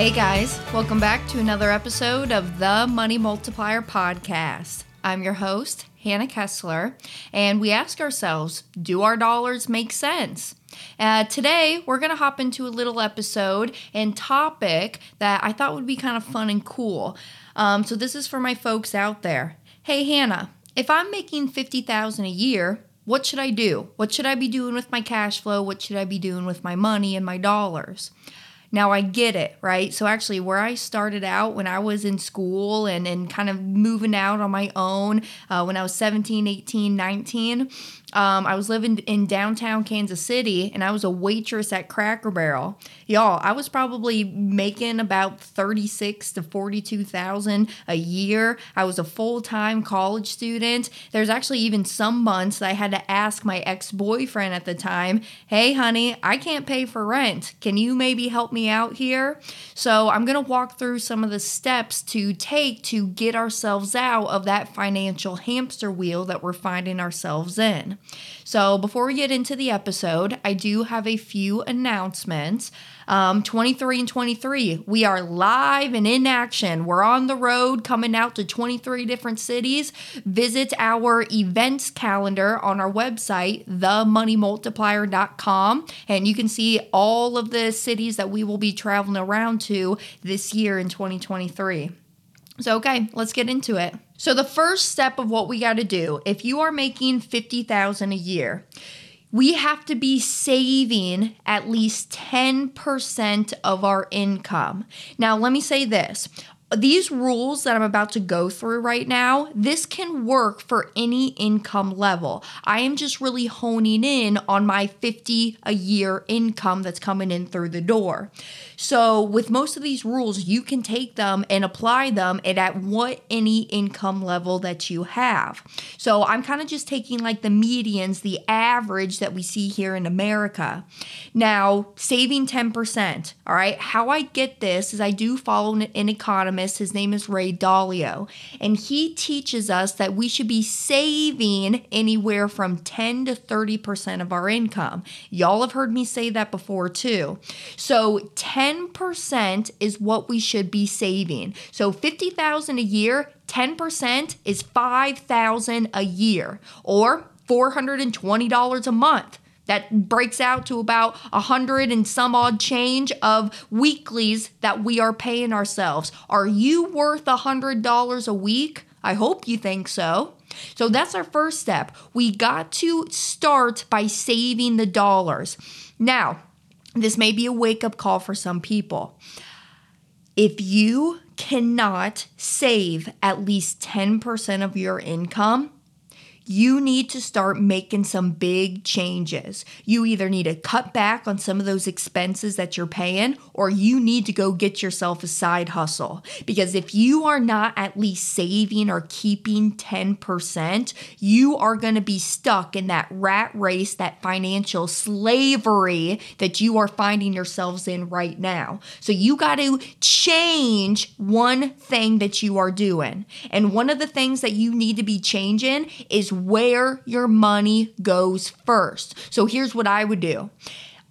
Hey guys, welcome back to another episode of the Money Multiplier Podcast. I'm your host, Hannah Kesler, and we ask ourselves do our dollars make sense? Uh, today, we're going to hop into a little episode and topic that I thought would be kind of fun and cool. Um, so, this is for my folks out there. Hey, Hannah, if I'm making 50000 a year, what should I do? What should I be doing with my cash flow? What should I be doing with my money and my dollars? Now I get it, right? So actually where I started out when I was in school and, and kind of moving out on my own uh, when I was 17, 18, 19, um, I was living in downtown Kansas City and I was a waitress at Cracker Barrel. Y'all, I was probably making about 36 to 42,000 a year. I was a full-time college student. There's actually even some months that I had to ask my ex-boyfriend at the time, "Hey honey, I can't pay for rent. Can you maybe help me out here?" So, I'm going to walk through some of the steps to take to get ourselves out of that financial hamster wheel that we're finding ourselves in. So, before we get into the episode, I do have a few announcements. Um, 23 and 23, we are live and in action. We're on the road coming out to 23 different cities. Visit our events calendar on our website, themoneymultiplier.com, and you can see all of the cities that we will be traveling around to this year in 2023. So, okay, let's get into it. So, the first step of what we got to do, if you are making 50,000 a year, we have to be saving at least 10% of our income. Now, let me say this these rules that I'm about to go through right now, this can work for any income level. I am just really honing in on my 50 a year income that's coming in through the door. So, with most of these rules, you can take them and apply them at, at what any income level that you have. So, I'm kind of just taking like the medians, the average that we see here in America. Now, saving 10%, all right, how I get this is I do follow an economist his name is Ray Dalio. And he teaches us that we should be saving anywhere from 10 to 30% of our income. Y'all have heard me say that before too. So 10% is what we should be saving. So 50,000 a year, 10% is 5,000 a year or $420 a month. That breaks out to about a hundred and some odd change of weeklies that we are paying ourselves. Are you worth a hundred dollars a week? I hope you think so. So that's our first step. We got to start by saving the dollars. Now, this may be a wake up call for some people. If you cannot save at least 10% of your income, you need to start making some big changes. You either need to cut back on some of those expenses that you're paying, or you need to go get yourself a side hustle. Because if you are not at least saving or keeping 10%, you are going to be stuck in that rat race, that financial slavery that you are finding yourselves in right now. So you got to change one thing that you are doing. And one of the things that you need to be changing is where your money goes first. So here's what I would do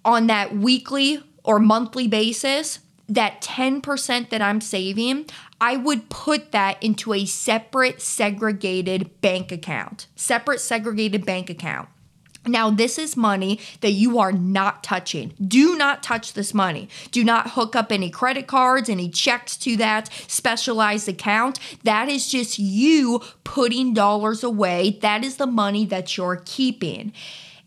on that weekly or monthly basis, that 10% that I'm saving, I would put that into a separate segregated bank account. Separate segregated bank account. Now, this is money that you are not touching. Do not touch this money. Do not hook up any credit cards, any checks to that specialized account. That is just you putting dollars away. That is the money that you're keeping.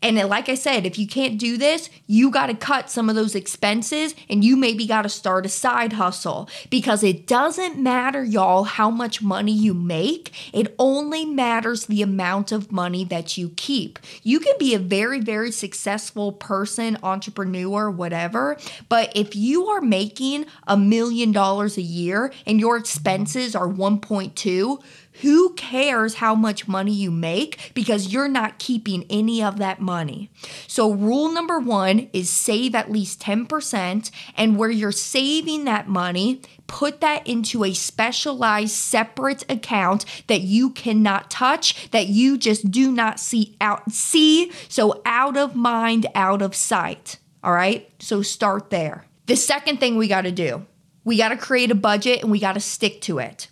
And like I said, if you can't do this, you got to cut some of those expenses and you maybe got to start a side hustle because it doesn't matter, y'all, how much money you make. It only matters the amount of money that you keep. You can be a very, very successful person, entrepreneur, whatever, but if you are making a million dollars a year and your expenses are 1.2, who cares how much money you make because you're not keeping any of that money? So, rule number one is save at least 10%, and where you're saving that money, put that into a specialized separate account that you cannot touch that you just do not see out see so out of mind out of sight all right so start there the second thing we got to do we got to create a budget and we got to stick to it.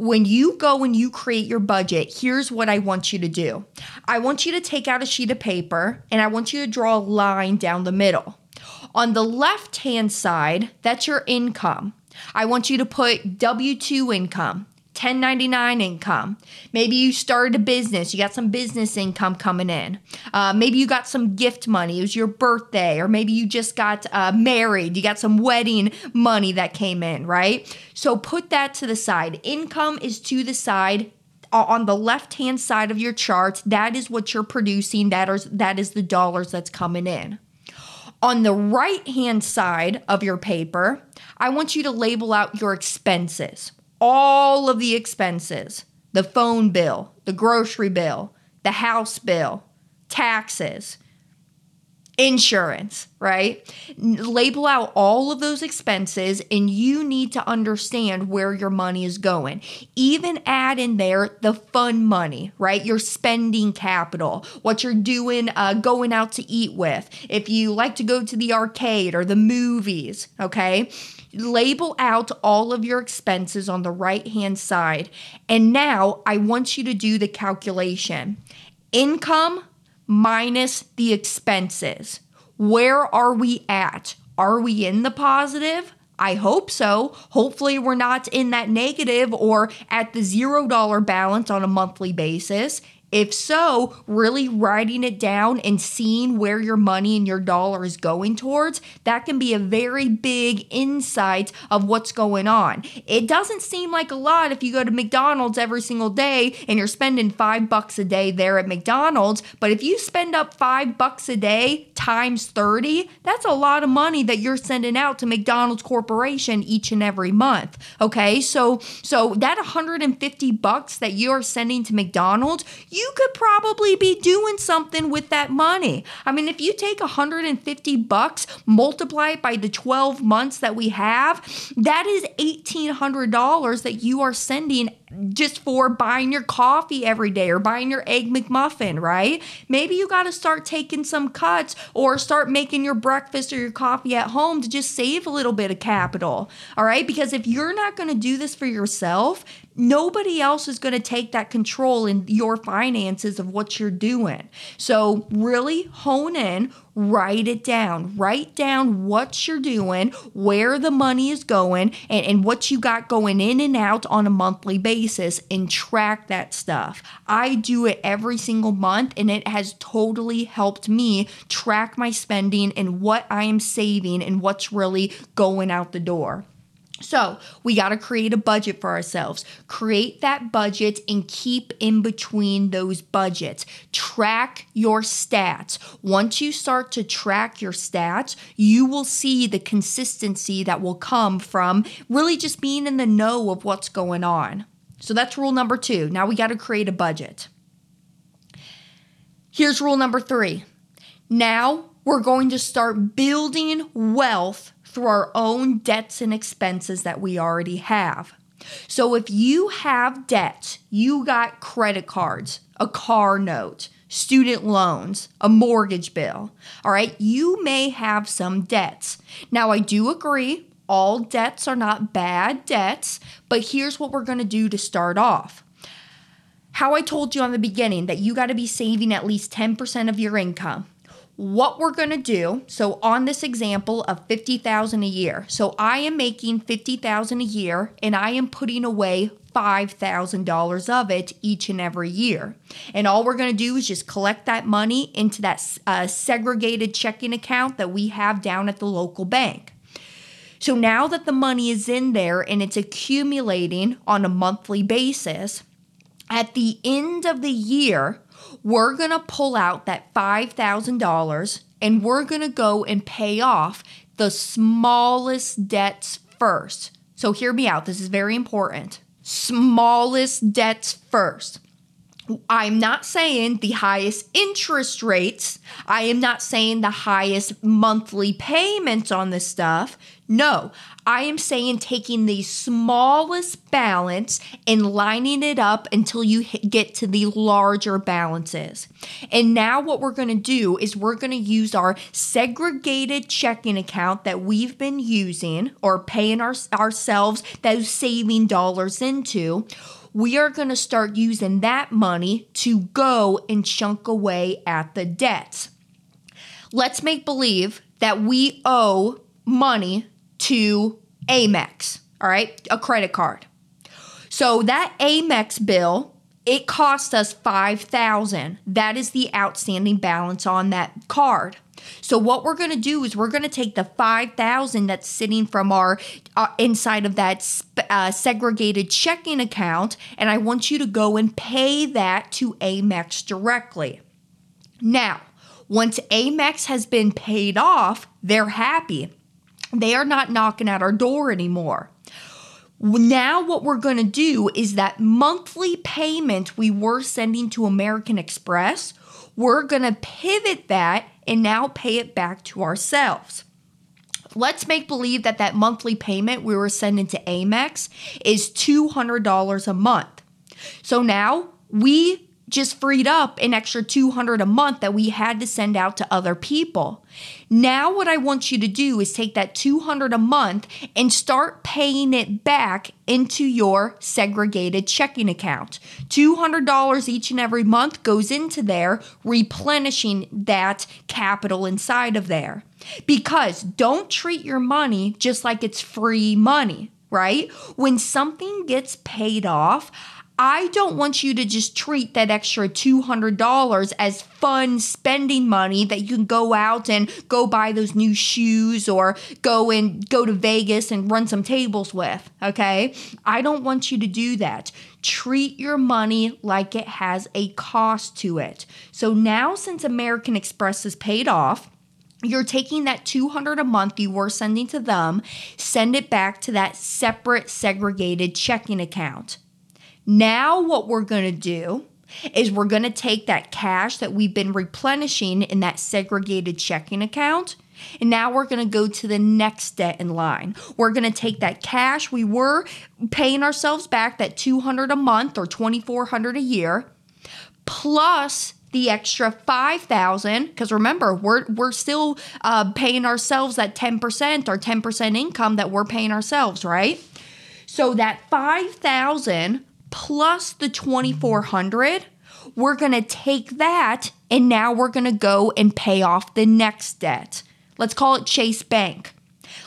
When you go and you create your budget, here's what I want you to do I want you to take out a sheet of paper and I want you to draw a line down the middle. On the left hand side, that's your income. I want you to put W 2 income. 1099 income. Maybe you started a business, you got some business income coming in. Uh, maybe you got some gift money, it was your birthday, or maybe you just got uh, married, you got some wedding money that came in, right? So put that to the side. Income is to the side on the left hand side of your chart that is what you're producing that is that is the dollars that's coming in on the right hand side of your paper i want you to label out your expenses all of the expenses the phone bill, the grocery bill, the house bill, taxes, insurance, right? Label out all of those expenses and you need to understand where your money is going. Even add in there the fun money, right? Your spending capital, what you're doing, uh, going out to eat with. If you like to go to the arcade or the movies, okay? Label out all of your expenses on the right hand side. And now I want you to do the calculation income minus the expenses. Where are we at? Are we in the positive? I hope so. Hopefully, we're not in that negative or at the zero dollar balance on a monthly basis. If so, really writing it down and seeing where your money and your dollar is going towards, that can be a very big insight of what's going on. It doesn't seem like a lot if you go to McDonald's every single day and you're spending five bucks a day there at McDonald's, but if you spend up five bucks a day times 30, that's a lot of money that you're sending out to McDonald's Corporation each and every month. Okay, so so that 150 bucks that you're sending to McDonald's, you could probably be doing something with that money. I mean, if you take 150 bucks, multiply it by the 12 months that we have, that is $1,800 that you are sending just for buying your coffee every day or buying your egg McMuffin, right? Maybe you got to start taking some cuts or start making your breakfast or your coffee at home to just save a little bit of capital, all right? Because if you're not going to do this for yourself, nobody else is going to take that control in your finances of what you're doing. So, really hone in, write it down. Write down what you're doing, where the money is going, and, and what you got going in and out on a monthly basis, and track that stuff. I do it every single month, and it has totally helped me track my spending and what I am saving and what's really going out the door. So, we got to create a budget for ourselves. Create that budget and keep in between those budgets. Track your stats. Once you start to track your stats, you will see the consistency that will come from really just being in the know of what's going on. So, that's rule number two. Now we got to create a budget. Here's rule number three. Now we're going to start building wealth through our own debts and expenses that we already have. So if you have debt, you got credit cards, a car note, student loans, a mortgage bill, all right, you may have some debts. Now, I do agree, all debts are not bad debts, but here's what we're gonna do to start off. How I told you on the beginning that you gotta be saving at least 10% of your income what we're going to do so on this example of 50,000 a year so I am making 50,000 a year and I am putting away $5,000 of it each and every year. And all we're going to do is just collect that money into that uh, segregated checking account that we have down at the local bank. So now that the money is in there and it's accumulating on a monthly basis, at the end of the year, we're going to pull out that $5,000 and we're going to go and pay off the smallest debts first. So, hear me out. This is very important. Smallest debts first. I'm not saying the highest interest rates. I am not saying the highest monthly payments on this stuff. No, I am saying taking the smallest balance and lining it up until you get to the larger balances. And now, what we're going to do is we're going to use our segregated checking account that we've been using or paying our, ourselves those saving dollars into we are going to start using that money to go and chunk away at the debts. Let's make believe that we owe money to Amex, all right, a credit card. So that Amex bill, it cost us 5000. That is the outstanding balance on that card. So what we're going to do is we're going to take the 5000 that's sitting from our uh, inside of that uh, segregated checking account and I want you to go and pay that to Amex directly. Now, once Amex has been paid off, they're happy. They are not knocking at our door anymore. Now, what we're going to do is that monthly payment we were sending to American Express, we're going to pivot that and now pay it back to ourselves. Let's make believe that that monthly payment we were sending to Amex is $200 a month. So now we just freed up an extra 200 a month that we had to send out to other people. Now what I want you to do is take that 200 a month and start paying it back into your segregated checking account. $200 each and every month goes into there, replenishing that capital inside of there. Because don't treat your money just like it's free money, right? When something gets paid off, I don't want you to just treat that extra $200 as fun spending money that you can go out and go buy those new shoes or go and go to Vegas and run some tables with, okay? I don't want you to do that. Treat your money like it has a cost to it. So now since American Express is paid off, you're taking that 200 a month you were sending to them, send it back to that separate segregated checking account. Now, what we're going to do is we're going to take that cash that we've been replenishing in that segregated checking account. And now we're going to go to the next debt in line. We're going to take that cash we were paying ourselves back that 200 a month or 2400 a year plus the extra 5000 because remember we're we're still uh, paying ourselves that 10% or 10% income that we're paying ourselves right so that 5000 plus the 2400 we're going to take that and now we're going to go and pay off the next debt. Let's call it Chase Bank.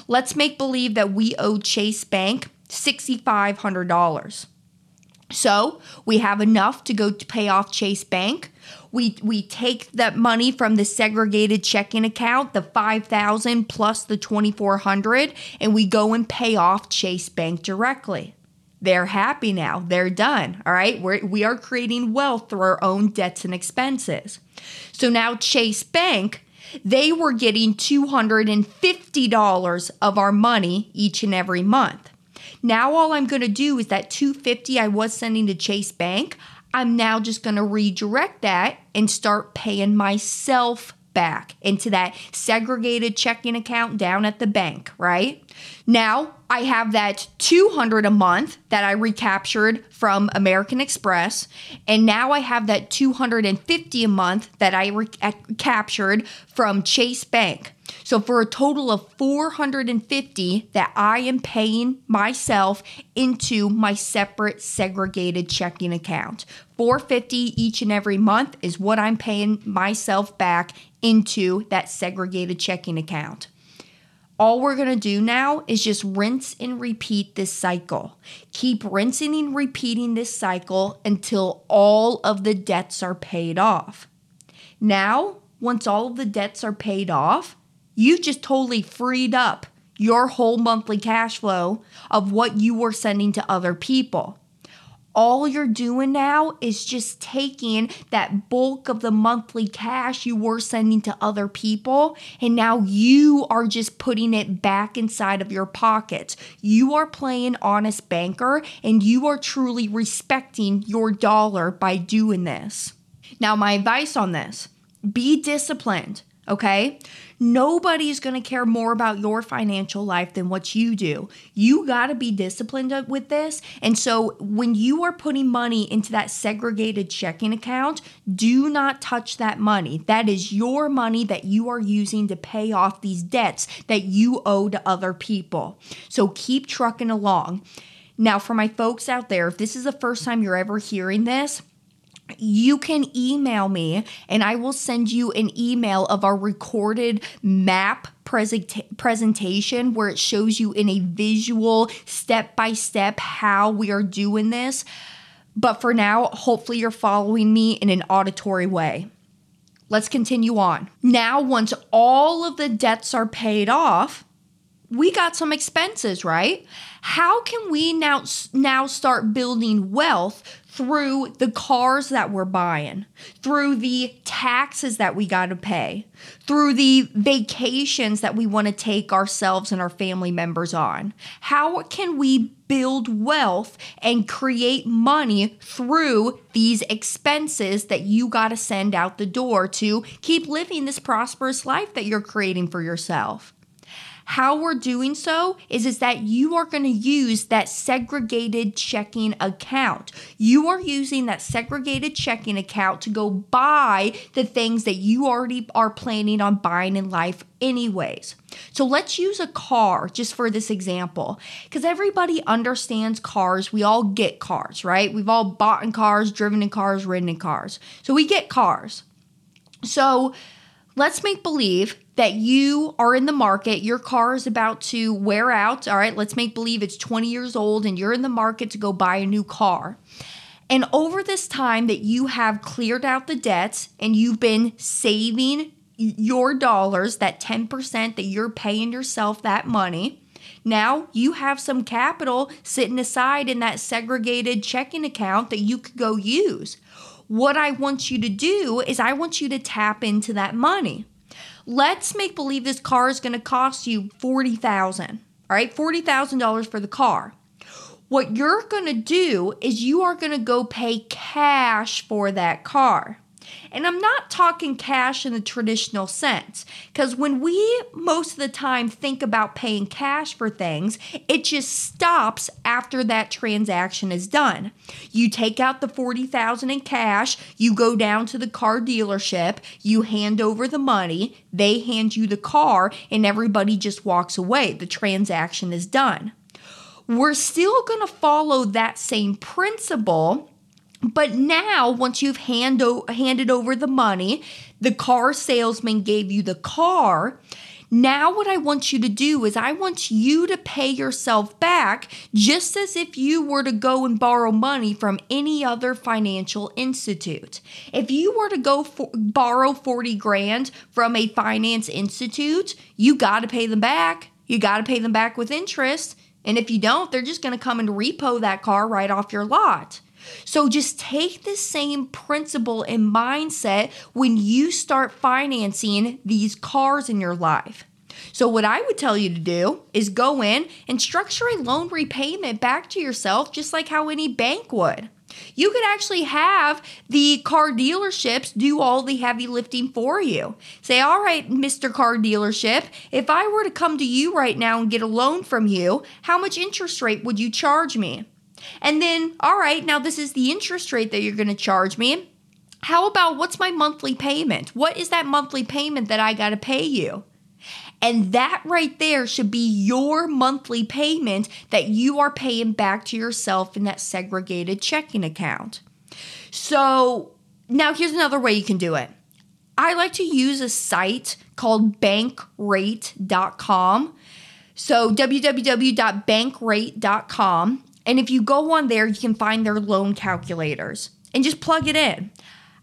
Let's make believe that we owe Chase Bank $6,500. So we have enough to go to pay off Chase Bank. We we take that money from the segregated checking account, the 5000 plus the 2400 and we go and pay off Chase Bank directly. They're happy now. They're done. All right. We're, we are creating wealth through our own debts and expenses. So now Chase Bank, they were getting $250 of our money each and every month. Now all I'm going to do is that 250 I was sending to Chase Bank, I'm now just going to redirect that and start paying myself back into that segregated checking account down at the bank, right? Now, I have that 200 a month that I recaptured from American Express, and now I have that 250 a month that I recaptured uh, from Chase Bank. So for a total of 450 that I am paying myself into my separate segregated checking account. 450 each and every month is what I'm paying myself back into that segregated checking account. All we're going to do now is just rinse and repeat this cycle. Keep rinsing and repeating this cycle until all of the debts are paid off. Now, once all of the debts are paid off, you just totally freed up your whole monthly cash flow of what you were sending to other people all you're doing now is just taking that bulk of the monthly cash you were sending to other people, and now you are just putting it back inside of your pocket. You are playing honest banker, and you are truly respecting your dollar by doing this. Now, my advice on this be disciplined. Okay? Nobody's going to care more about your financial life than what you do. You got to be disciplined with this. And so when you are putting money into that segregated checking account, do not touch that money. That is your money that you are using to pay off these debts that you owe to other people. So keep trucking along. Now, for my folks out there, if this is the first time you're ever hearing this, you can email me and I will send you an email of our recorded map present- presentation where it shows you in a visual, step by step, how we are doing this. But for now, hopefully, you're following me in an auditory way. Let's continue on. Now, once all of the debts are paid off, we got some expenses, right? How can we now now start building wealth through the cars that we're buying, through the taxes that we got to pay, through the vacations that we want to take ourselves and our family members on. How can we build wealth and create money through these expenses that you got to send out the door to keep living this prosperous life that you're creating for yourself? How we're doing so is, is that you are going to use that segregated checking account. You are using that segregated checking account to go buy the things that you already are planning on buying in life anyways. So let's use a car just for this example because everybody understands cars. We all get cars, right? We've all bought in cars, driven in cars, ridden in cars. So we get cars. So let's make believe that you are in the market, your car is about to wear out. All right, let's make believe it's 20 years old and you're in the market to go buy a new car. And over this time that you have cleared out the debts and you've been saving your dollars, that 10% that you're paying yourself that money, now you have some capital sitting aside in that segregated checking account that you could go use. What I want you to do is, I want you to tap into that money. Let's make believe this car is going to cost you 40000 all right, $40,000 for the car. What you're going to do is you are going to go pay cash for that car. And I'm not talking cash in the traditional sense, because when we most of the time think about paying cash for things, it just stops after that transaction is done. You take out the 40,000 in cash, you go down to the car dealership, you hand over the money, they hand you the car, and everybody just walks away. The transaction is done. We're still going to follow that same principle but now, once you've hand o- handed over the money, the car salesman gave you the car. Now, what I want you to do is, I want you to pay yourself back just as if you were to go and borrow money from any other financial institute. If you were to go for, borrow 40 grand from a finance institute, you got to pay them back. You got to pay them back with interest. And if you don't, they're just going to come and repo that car right off your lot. So just take the same principle and mindset when you start financing these cars in your life. So, what I would tell you to do is go in and structure a loan repayment back to yourself, just like how any bank would. You could actually have the car dealerships do all the heavy lifting for you. Say, all right, Mr. Car Dealership, if I were to come to you right now and get a loan from you, how much interest rate would you charge me? And then, all right, now this is the interest rate that you're going to charge me. How about what's my monthly payment? What is that monthly payment that I got to pay you? And that right there should be your monthly payment that you are paying back to yourself in that segregated checking account. So now here's another way you can do it. I like to use a site called bankrate.com. So www.bankrate.com. And if you go on there, you can find their loan calculators and just plug it in.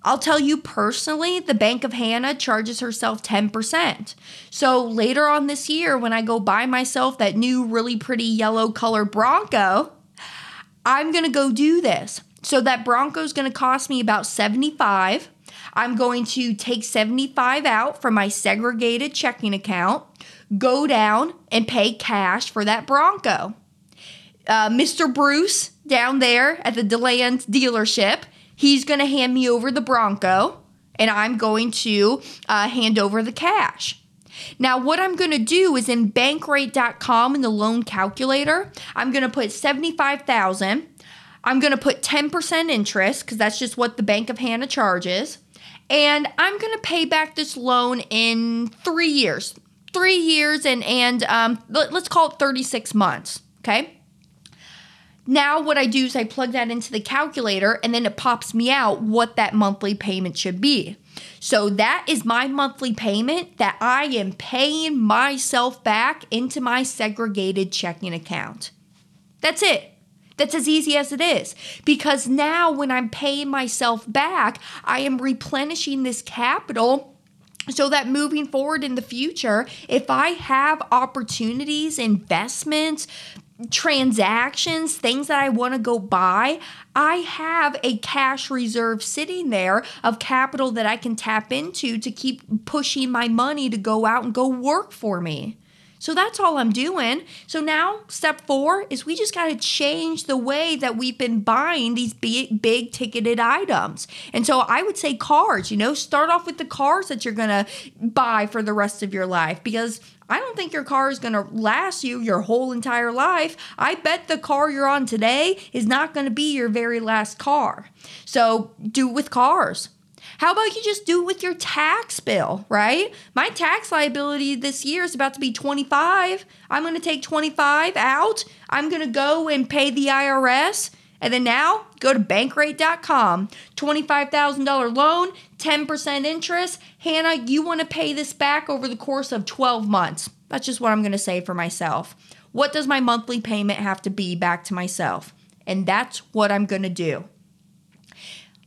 I'll tell you personally, the Bank of Hannah charges herself 10%. So later on this year, when I go buy myself that new, really pretty yellow color Bronco, I'm gonna go do this. So that Bronco is gonna cost me about 75. I'm going to take 75 out from my segregated checking account, go down and pay cash for that Bronco uh, Mr. Bruce down there at the DeLand dealership. He's going to hand me over the Bronco. and I'm going to uh, hand over the cash. Now, what I'm going to do is in bankrate.com in the loan calculator, I'm going to put 75,000. I'm going to put 10% interest because that's just what the Bank of Hannah charges. And I'm going to pay back this loan in three years. Three years and, and um, let's call it 36 months. Okay. Now, what I do is I plug that into the calculator and then it pops me out what that monthly payment should be. So, that is my monthly payment that I am paying myself back into my segregated checking account. That's it. That's as easy as it is. Because now, when I'm paying myself back, I am replenishing this capital so that moving forward in the future, if I have opportunities, investments, transactions, things that I want to go buy, I have a cash reserve sitting there of capital that I can tap into to keep pushing my money to go out and go work for me. So that's all I'm doing. So now, step four is we just got to change the way that we've been buying these big, big ticketed items. And so I would say cars, you know, start off with the cars that you're going to buy for the rest of your life because I don't think your car is going to last you your whole entire life. I bet the car you're on today is not going to be your very last car. So do with cars. How about you just do it with your tax bill, right? My tax liability this year is about to be 25. I'm going to take 25 out. I'm going to go and pay the IRS. And then now go to bankrate.com. $25,000 loan, 10% interest. Hannah, you want to pay this back over the course of 12 months. That's just what I'm going to say for myself. What does my monthly payment have to be back to myself? And that's what I'm going to do.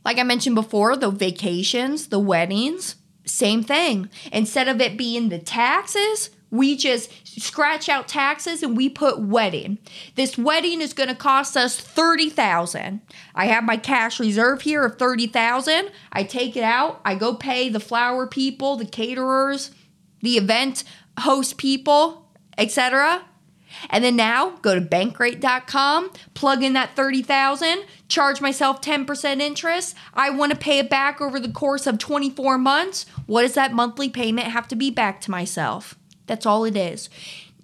Like I mentioned before, the vacations, the weddings, same thing. Instead of it being the taxes, we just scratch out taxes and we put wedding. This wedding is going to cost us 30,000. I have my cash reserve here of 30,000. I take it out, I go pay the flower people, the caterers, the event host people, etc. And then now go to bankrate.com, plug in that 30,000, charge myself 10% interest. I want to pay it back over the course of 24 months. What does that monthly payment have to be back to myself? That's all it is.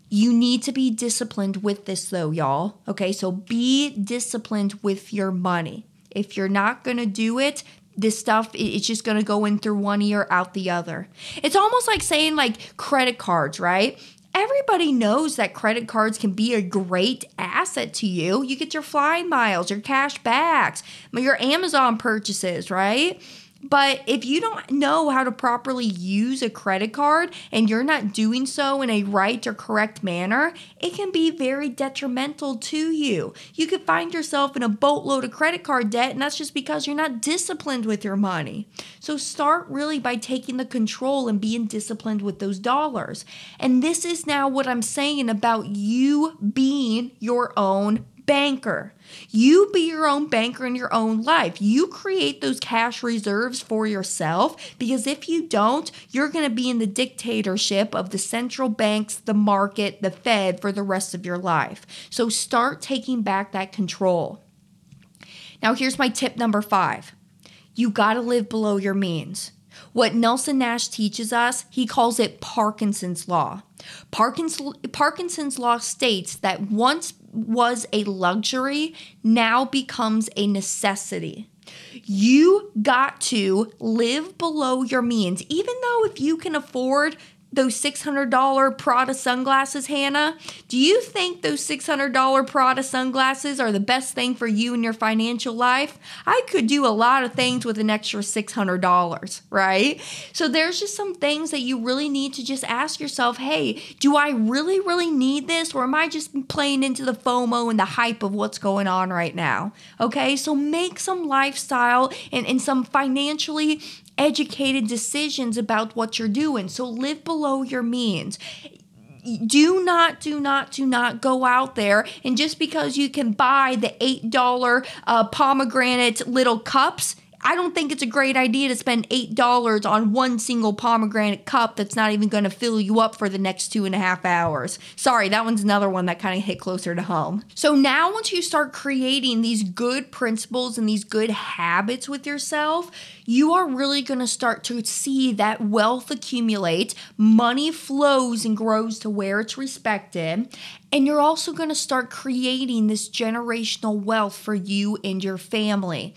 You need to be disciplined with this though, y'all. Okay? So be disciplined with your money. If you're not going to do it, this stuff it's just going to go in through one ear out the other. It's almost like saying like credit cards, right? Everybody knows that credit cards can be a great asset to you. You get your flying miles, your cash backs, your Amazon purchases, right? But if you don't know how to properly use a credit card and you're not doing so in a right or correct manner, it can be very detrimental to you. You could find yourself in a boatload of credit card debt, and that's just because you're not disciplined with your money. So start really by taking the control and being disciplined with those dollars. And this is now what I'm saying about you being your own banker. You be your own banker in your own life. You create those cash reserves for yourself because if you don't, you're going to be in the dictatorship of the central banks, the market, the Fed for the rest of your life. So start taking back that control. Now, here's my tip number five you got to live below your means. What Nelson Nash teaches us, he calls it Parkinson's Law. Parkinson's Law states that once was a luxury now becomes a necessity. You got to live below your means, even though if you can afford those $600 Prada sunglasses, Hannah? Do you think those $600 Prada sunglasses are the best thing for you in your financial life? I could do a lot of things with an extra $600, right? So there's just some things that you really need to just ask yourself hey, do I really, really need this? Or am I just playing into the FOMO and the hype of what's going on right now? Okay, so make some lifestyle and, and some financially educated decisions about what you're doing. So live below your means do not, do not, do not go out there and just because you can buy the $8 uh, pomegranate little cups I don't think it's a great idea to spend $8 on one single pomegranate cup that's not even going to fill you up for the next two and a half hours. Sorry, that one's another one that kind of hit closer to home. So now, once you start creating these good principles and these good habits with yourself, you are really going to start to see that wealth accumulate, money flows and grows to where it's respected, and you're also going to start creating this generational wealth for you and your family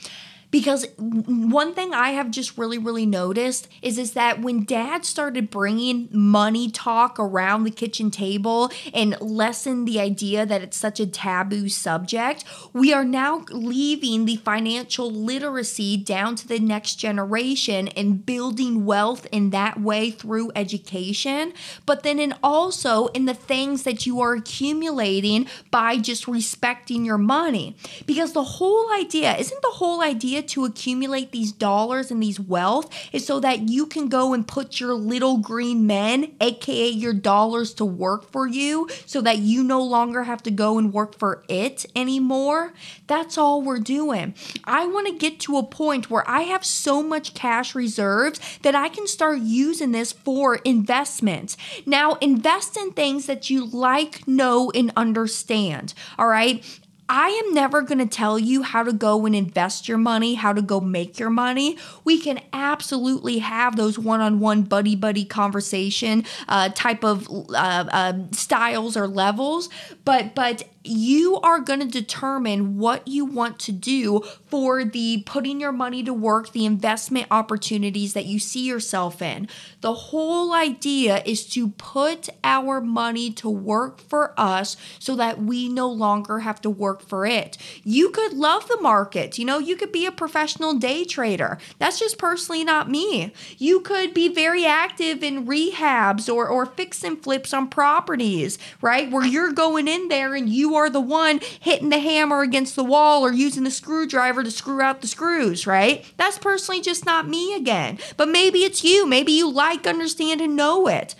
because one thing I have just really really noticed is is that when dad started bringing money talk around the kitchen table and lessen the idea that it's such a taboo subject, we are now leaving the financial literacy down to the next generation and building wealth in that way through education, but then in also in the things that you are accumulating by just respecting your money. Because the whole idea, isn't the whole idea to accumulate these dollars and these wealth is so that you can go and put your little green men, aka your dollars, to work for you so that you no longer have to go and work for it anymore. That's all we're doing. I want to get to a point where I have so much cash reserves that I can start using this for investments. Now, invest in things that you like, know, and understand. All right. I am never going to tell you how to go and invest your money, how to go make your money. We can absolutely have those one on one buddy buddy conversation uh, type of uh, uh, styles or levels, but but you are going to determine what you want to do for the putting your money to work, the investment opportunities that you see yourself in. The whole idea is to put our money to work for us so that we no longer have to work for it. You could love the market, you know, you could be a professional day trader. That's just personally not me. You could be very active in rehabs or, or fix and flips on properties, right? Where you're going in there and you are the one hitting the hammer against the wall or using the screwdriver to screw out the screws, right? That's personally just not me again. But maybe it's you. Maybe you like, understand, and know it.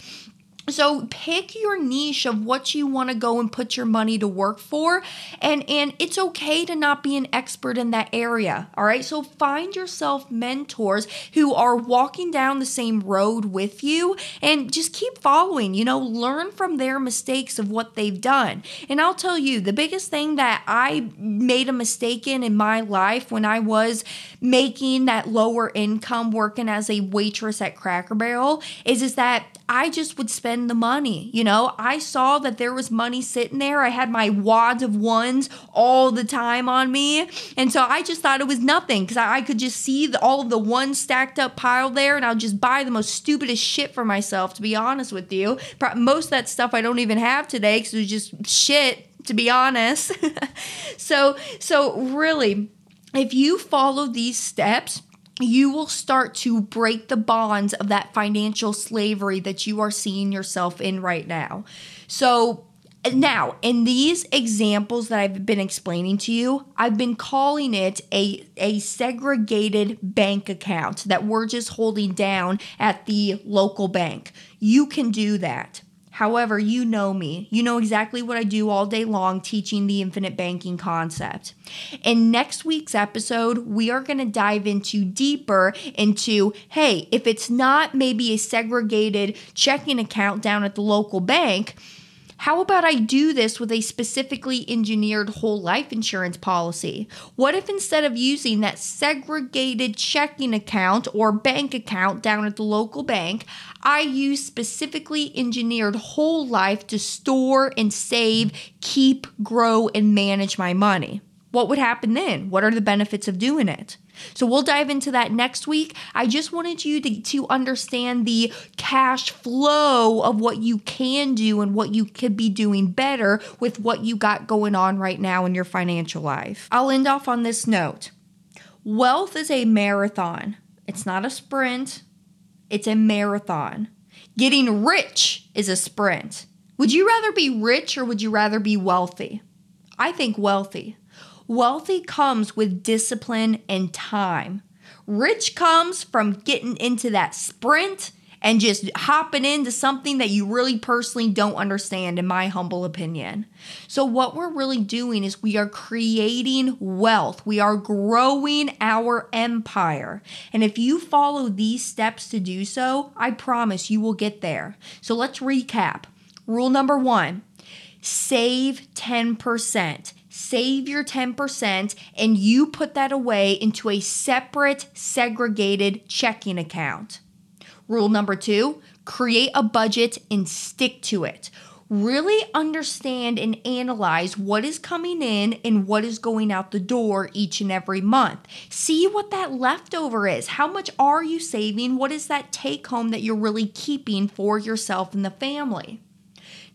So pick your niche of what you want to go and put your money to work for and and it's okay to not be an expert in that area. All right? So find yourself mentors who are walking down the same road with you and just keep following, you know, learn from their mistakes of what they've done. And I'll tell you, the biggest thing that I made a mistake in in my life when I was making that lower income working as a waitress at Cracker Barrel is is that I just would spend the money. You know, I saw that there was money sitting there. I had my wads of ones all the time on me. And so I just thought it was nothing because I, I, could just see the, all of the ones stacked up pile there and I'll just buy the most stupidest shit for myself, to be honest with you. Most of that stuff I don't even have today because it was just shit, to be honest. so, so really, if you follow these steps, you will start to break the bonds of that financial slavery that you are seeing yourself in right now. So, now, in these examples that I've been explaining to you, I've been calling it a, a segregated bank account that we're just holding down at the local bank. You can do that. However, you know me. You know exactly what I do all day long teaching the infinite banking concept. In next week's episode, we are going to dive into deeper into hey, if it's not maybe a segregated checking account down at the local bank, how about I do this with a specifically engineered whole life insurance policy? What if instead of using that segregated checking account or bank account down at the local bank, I use specifically engineered whole life to store and save, keep, grow, and manage my money? What would happen then? What are the benefits of doing it? So we'll dive into that next week. I just wanted you to, to understand the cash flow of what you can do and what you could be doing better with what you got going on right now in your financial life. I'll end off on this note wealth is a marathon, it's not a sprint, it's a marathon. Getting rich is a sprint. Would you rather be rich or would you rather be wealthy? I think wealthy. Wealthy comes with discipline and time. Rich comes from getting into that sprint and just hopping into something that you really personally don't understand, in my humble opinion. So, what we're really doing is we are creating wealth, we are growing our empire. And if you follow these steps to do so, I promise you will get there. So, let's recap. Rule number one save 10% save your 10% and you put that away into a separate, segregated checking account. Rule number two create a budget and stick to it. Really understand and analyze what is coming in and what is going out the door each and every month. See what that leftover is. How much are you saving? What is that take home that you're really keeping for yourself and the family?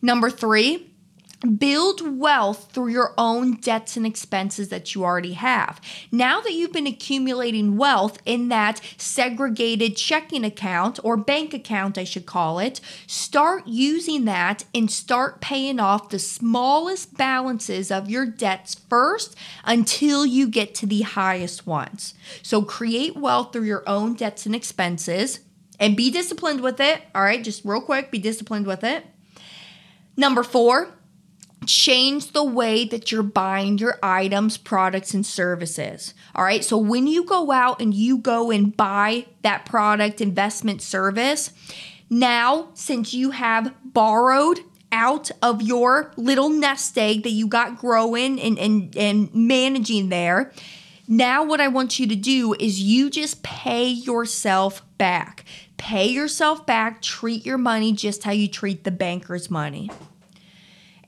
Number three, Build wealth through your own debts and expenses that you already have. Now that you've been accumulating wealth in that segregated checking account or bank account, I should call it, start using that and start paying off the smallest balances of your debts first until you get to the highest ones. So create wealth through your own debts and expenses and be disciplined with it. All right, just real quick, be disciplined with it. Number four, change the way that you're buying your items, products, and services. All right. So when you go out and you go and buy that product, investment, service, now since you have borrowed out of your little nest egg that you got growing and, and, and managing there, now what I want you to do is you just pay yourself back. Pay yourself back, treat your money just how you treat the banker's money.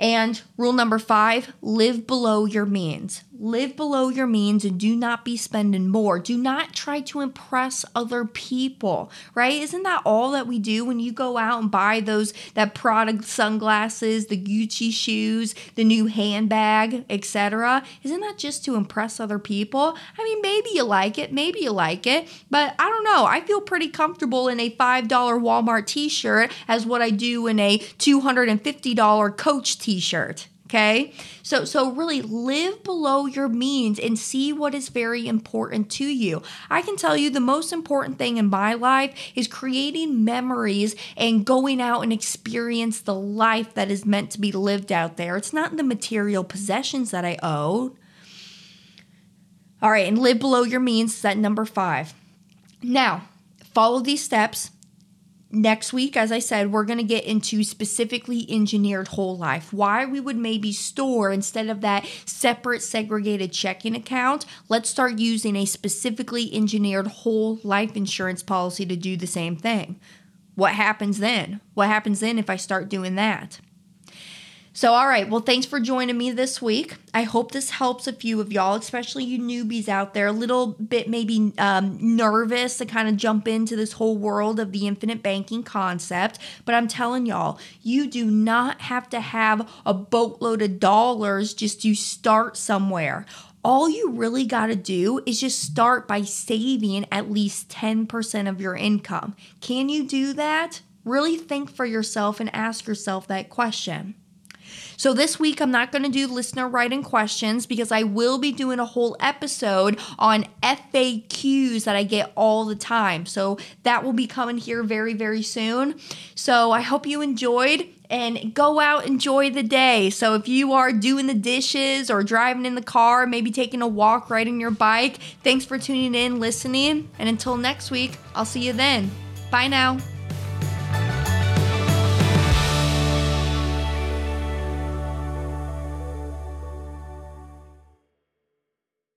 And rule number five live below your means. Live below your means and do not be spending more. Do not try to impress other people, right? Isn't that all that we do when you go out and buy those that product sunglasses, the Gucci shoes, the new handbag, etc.? Isn't that just to impress other people? I mean, maybe you like it, maybe you like it, but I don't know. I feel pretty comfortable in a $5 Walmart t-shirt as what I do in a $250 Coach t-shirt. Okay? So so really live below your means and see what is very important to you. I can tell you the most important thing in my life is creating memories and going out and experience the life that is meant to be lived out there. It's not the material possessions that I owe. All right, and live below your means is at number 5. Now, follow these steps Next week, as I said, we're going to get into specifically engineered whole life. Why we would maybe store instead of that separate segregated checking account, let's start using a specifically engineered whole life insurance policy to do the same thing. What happens then? What happens then if I start doing that? So, all right. Well, thanks for joining me this week. I hope this helps a few of y'all, especially you newbies out there, a little bit maybe um, nervous to kind of jump into this whole world of the infinite banking concept. But I'm telling y'all, you do not have to have a boatload of dollars just to start somewhere. All you really got to do is just start by saving at least 10% of your income. Can you do that? Really think for yourself and ask yourself that question. So this week, I'm not going to do listener writing questions because I will be doing a whole episode on FAQs that I get all the time. So that will be coming here very, very soon. So I hope you enjoyed and go out enjoy the day. So if you are doing the dishes or driving in the car, maybe taking a walk, riding your bike, thanks for tuning in, listening, and until next week, I'll see you then. Bye now.